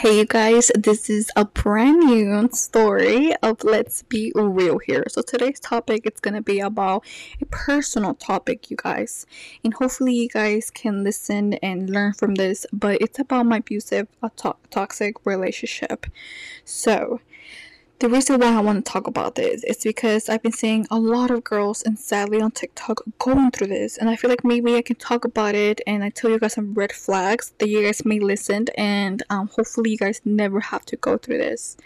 Hey you guys, this is a brand new story of Let's Be Real here. So today's topic it's gonna be about a personal topic, you guys, and hopefully you guys can listen and learn from this. But it's about my abusive, to- toxic relationship. So the reason why I want to talk about this is because I've been seeing a lot of girls and sadly on TikTok going through this, and I feel like maybe I can talk about it and I tell you guys some red flags that you guys may listen and um, hopefully you guys never have to go through this.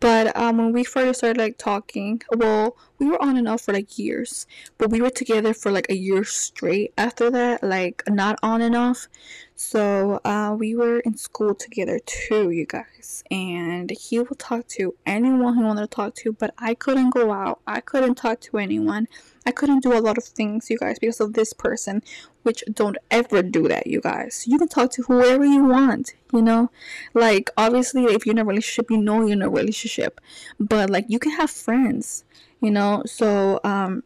But um, when we first started like talking, well, we were on and off for like years, but we were together for like a year straight after that, like not on and off. So uh, we were in school together too, you guys. And he would talk to anyone he wanted to talk to, but I couldn't go out. I couldn't talk to anyone. I couldn't do a lot of things, you guys, because of this person, which don't ever do that, you guys. You can talk to whoever you want, you know? Like, obviously, if you're in a relationship, you know you're in a relationship, but like, you can have friends, you know? So, um,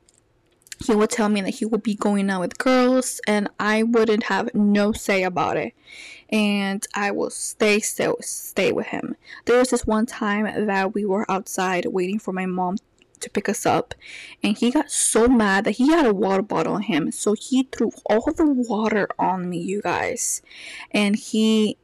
he would tell me that he would be going out with girls and I wouldn't have no say about it. And I will stay still stay with him. There was this one time that we were outside waiting for my mom to pick us up and he got so mad that he had a water bottle on him. So he threw all the water on me, you guys. And he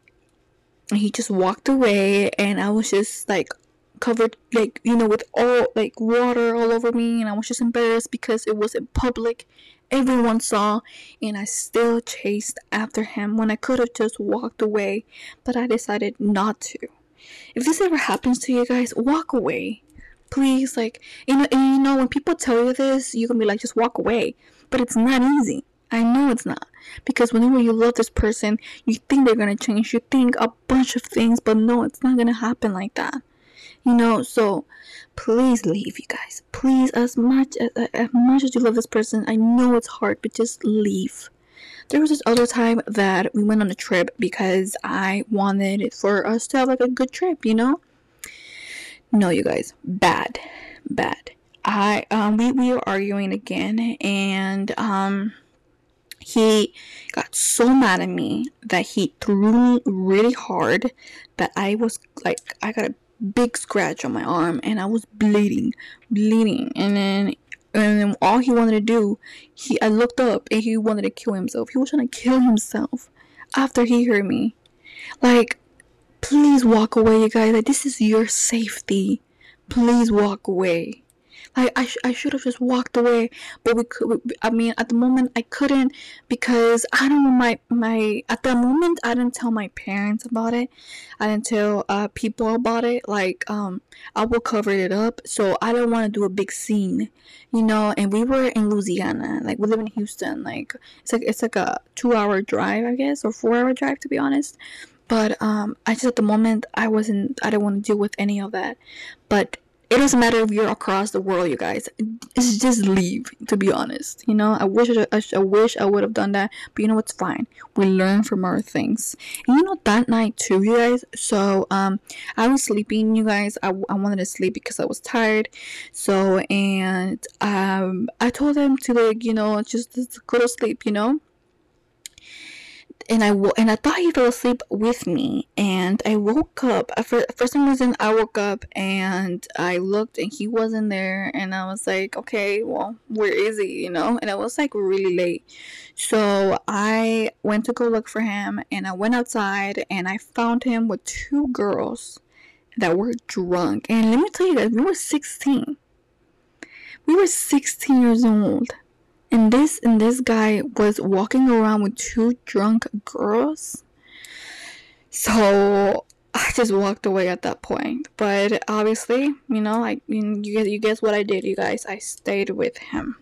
he just walked away and I was just like covered like you know with all like water all over me and I was just embarrassed because it was in public. Everyone saw and I still chased after him when I could have just walked away but I decided not to. If this ever happens to you guys walk away. Please like you know and you know when people tell you this you can be like just walk away. But it's not easy. I know it's not. Because whenever you love this person, you think they're gonna change. You think a bunch of things, but no, it's not gonna happen like that you know so please leave you guys. Please as much as, as much as you love this person i know it's hard but just leave. There was this other time that we went on a trip because i wanted for us to have like a good trip you know? No you guys. Bad. Bad. I um we, we were arguing again and um he got so mad at me that he threw me really hard that I was like I got a big scratch on my arm and I was bleeding, bleeding. And then and then all he wanted to do, he I looked up and he wanted to kill himself. He was trying to kill himself after he heard me. Like, please walk away, you guys. Like this is your safety. Please walk away. I I, sh- I should have just walked away, but we could. I mean, at the moment I couldn't because I don't know my my. At that moment, I didn't tell my parents about it. I didn't tell uh people about it. Like um, I will cover it up, so I don't want to do a big scene, you know. And we were in Louisiana, like we live in Houston. Like it's like it's like a two hour drive, I guess, or four hour drive to be honest. But um, I just at the moment I wasn't. I didn't want to deal with any of that. But it doesn't matter if you're across the world, you guys. It's just leave, to be honest. You know, I wish I, I, wish I would have done that, but you know what's fine. We learn from our things. And you know that night too, you guys. So um, I was sleeping, you guys. I, I wanted to sleep because I was tired. So and um, I told them to like you know just, just go to sleep, you know and I w- and I thought he fell asleep with me, and I woke up. For for some reason, I woke up and I looked, and he wasn't there, and I was like, okay, well, where is he? You know, and it was like really late, so I went to go look for him, and I went outside, and I found him with two girls that were drunk, and let me tell you guys, we were sixteen. We were sixteen years old and this and this guy was walking around with two drunk girls. So i just walked away at that point. But obviously you know i you, you guess what i did you guys. I stayed with him.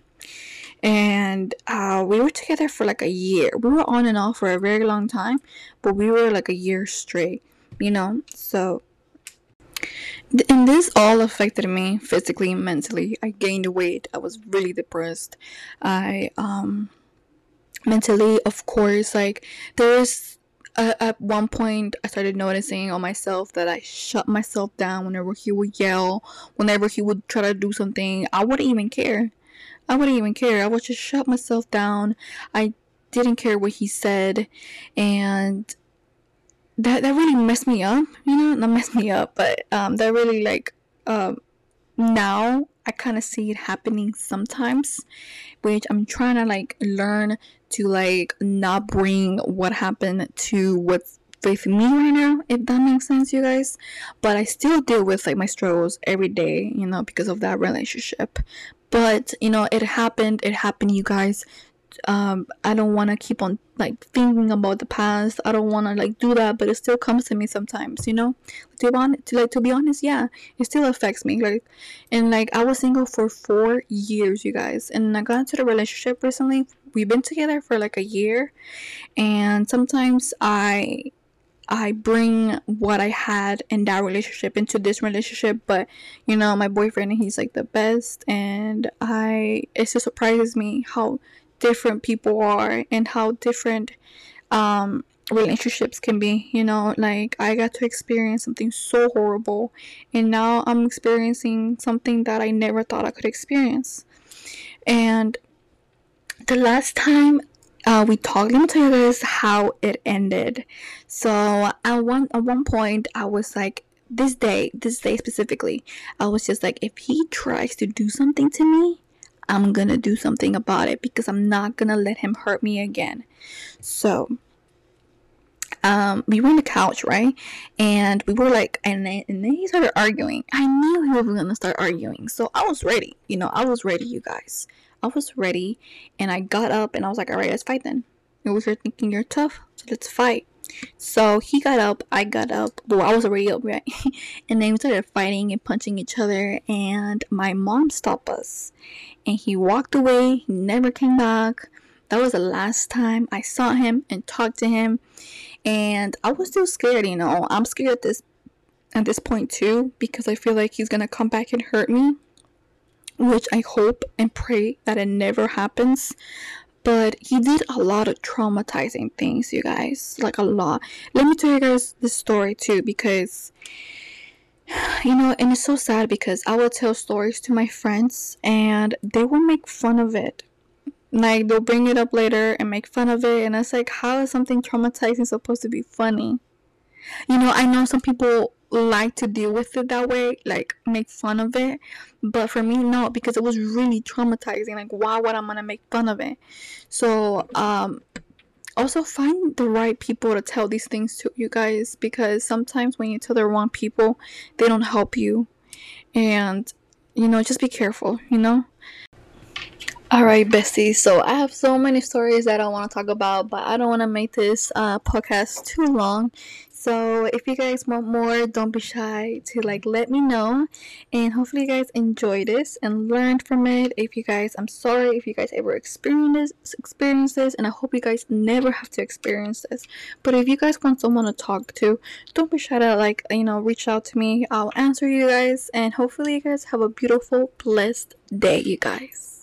And uh, we were together for like a year. We were on and off for a very long time but we were like a year straight you know? So and this all affected me physically mentally. I gained weight. I was really depressed. I um mentally of course like there was uh, at one point i started noticing on myself that i shut myself down whenever he would yell whenever he would try to do something. I wouldn't even care. I wouldn't even care. I would just shut myself down. I didn't care what he said. And that that really messed me up. You know not messed me up but um that really like um now i kind of see it happening sometimes which i'm trying to like learn to like not bring what happened to what's with me right now if that makes sense you guys. But i still deal with like my struggles every day you know because of that relationship. But you know it happened it happened you guys um i don't want to keep on like thinking about the past. I don't want to like do that but it still comes to me sometimes you know? To be honest to like to be honest yeah it still affects me like and like i was single for four years you guys and i got into the relationship recently we've been together for like a year and sometimes i I bring what I had in that relationship into this relationship, but you know, my boyfriend he's like the best and I it just surprises me how different people are and how different um relationships can be, you know, like I got to experience something so horrible and now I'm experiencing something that I never thought I could experience. And the last time uh, we talked. Let me tell you guys how it ended. So at one at one point, I was like, this day, this day specifically, I was just like, if he tries to do something to me, I'm gonna do something about it because I'm not gonna let him hurt me again. So um, we were on the couch, right? And we were like, and then, and then he started arguing. I knew he was gonna start arguing, so I was ready. You know, I was ready, you guys. I was ready and I got up and I was like, all right, let's fight then. Was you're thinking you're tough, so let's fight. So he got up, I got up. Well, I was already up, right? and then we started fighting and punching each other. And my mom stopped us, and he walked away. He never came back. That was the last time I saw him and talked to him. And I was still scared, you know. I'm scared at this at this point too because I feel like he's gonna come back and hurt me which I hope and pray that it never happens. But he did a lot of traumatizing things, you guys. Like a lot. Let me tell you guys this story too, because you know, and it's so sad because I will tell stories to my friends and they will make fun of it. Like they'll bring it up later and make fun of it, and it's like, how is something traumatizing supposed to be funny? You know, I know some people like to deal with it that way, like make fun of it. But for me, no, because it was really traumatizing. Like, why would I want to make fun of it? So, um, also find the right people to tell these things to you guys because sometimes when you tell the wrong people, they don't help you. And, you know, just be careful, you know? Alright, besties. So I have so many stories that I want to talk about, but I don't want to make this uh, podcast too long. So if you guys want more, don't be shy to like let me know. And hopefully you guys enjoy this and learned from it. If you guys, I'm sorry if you guys ever experience this, experience this, and I hope you guys never have to experience this. But if you guys want someone to talk to, don't be shy to like you know reach out to me. I'll answer you guys, and hopefully you guys have a beautiful, blessed day, you guys.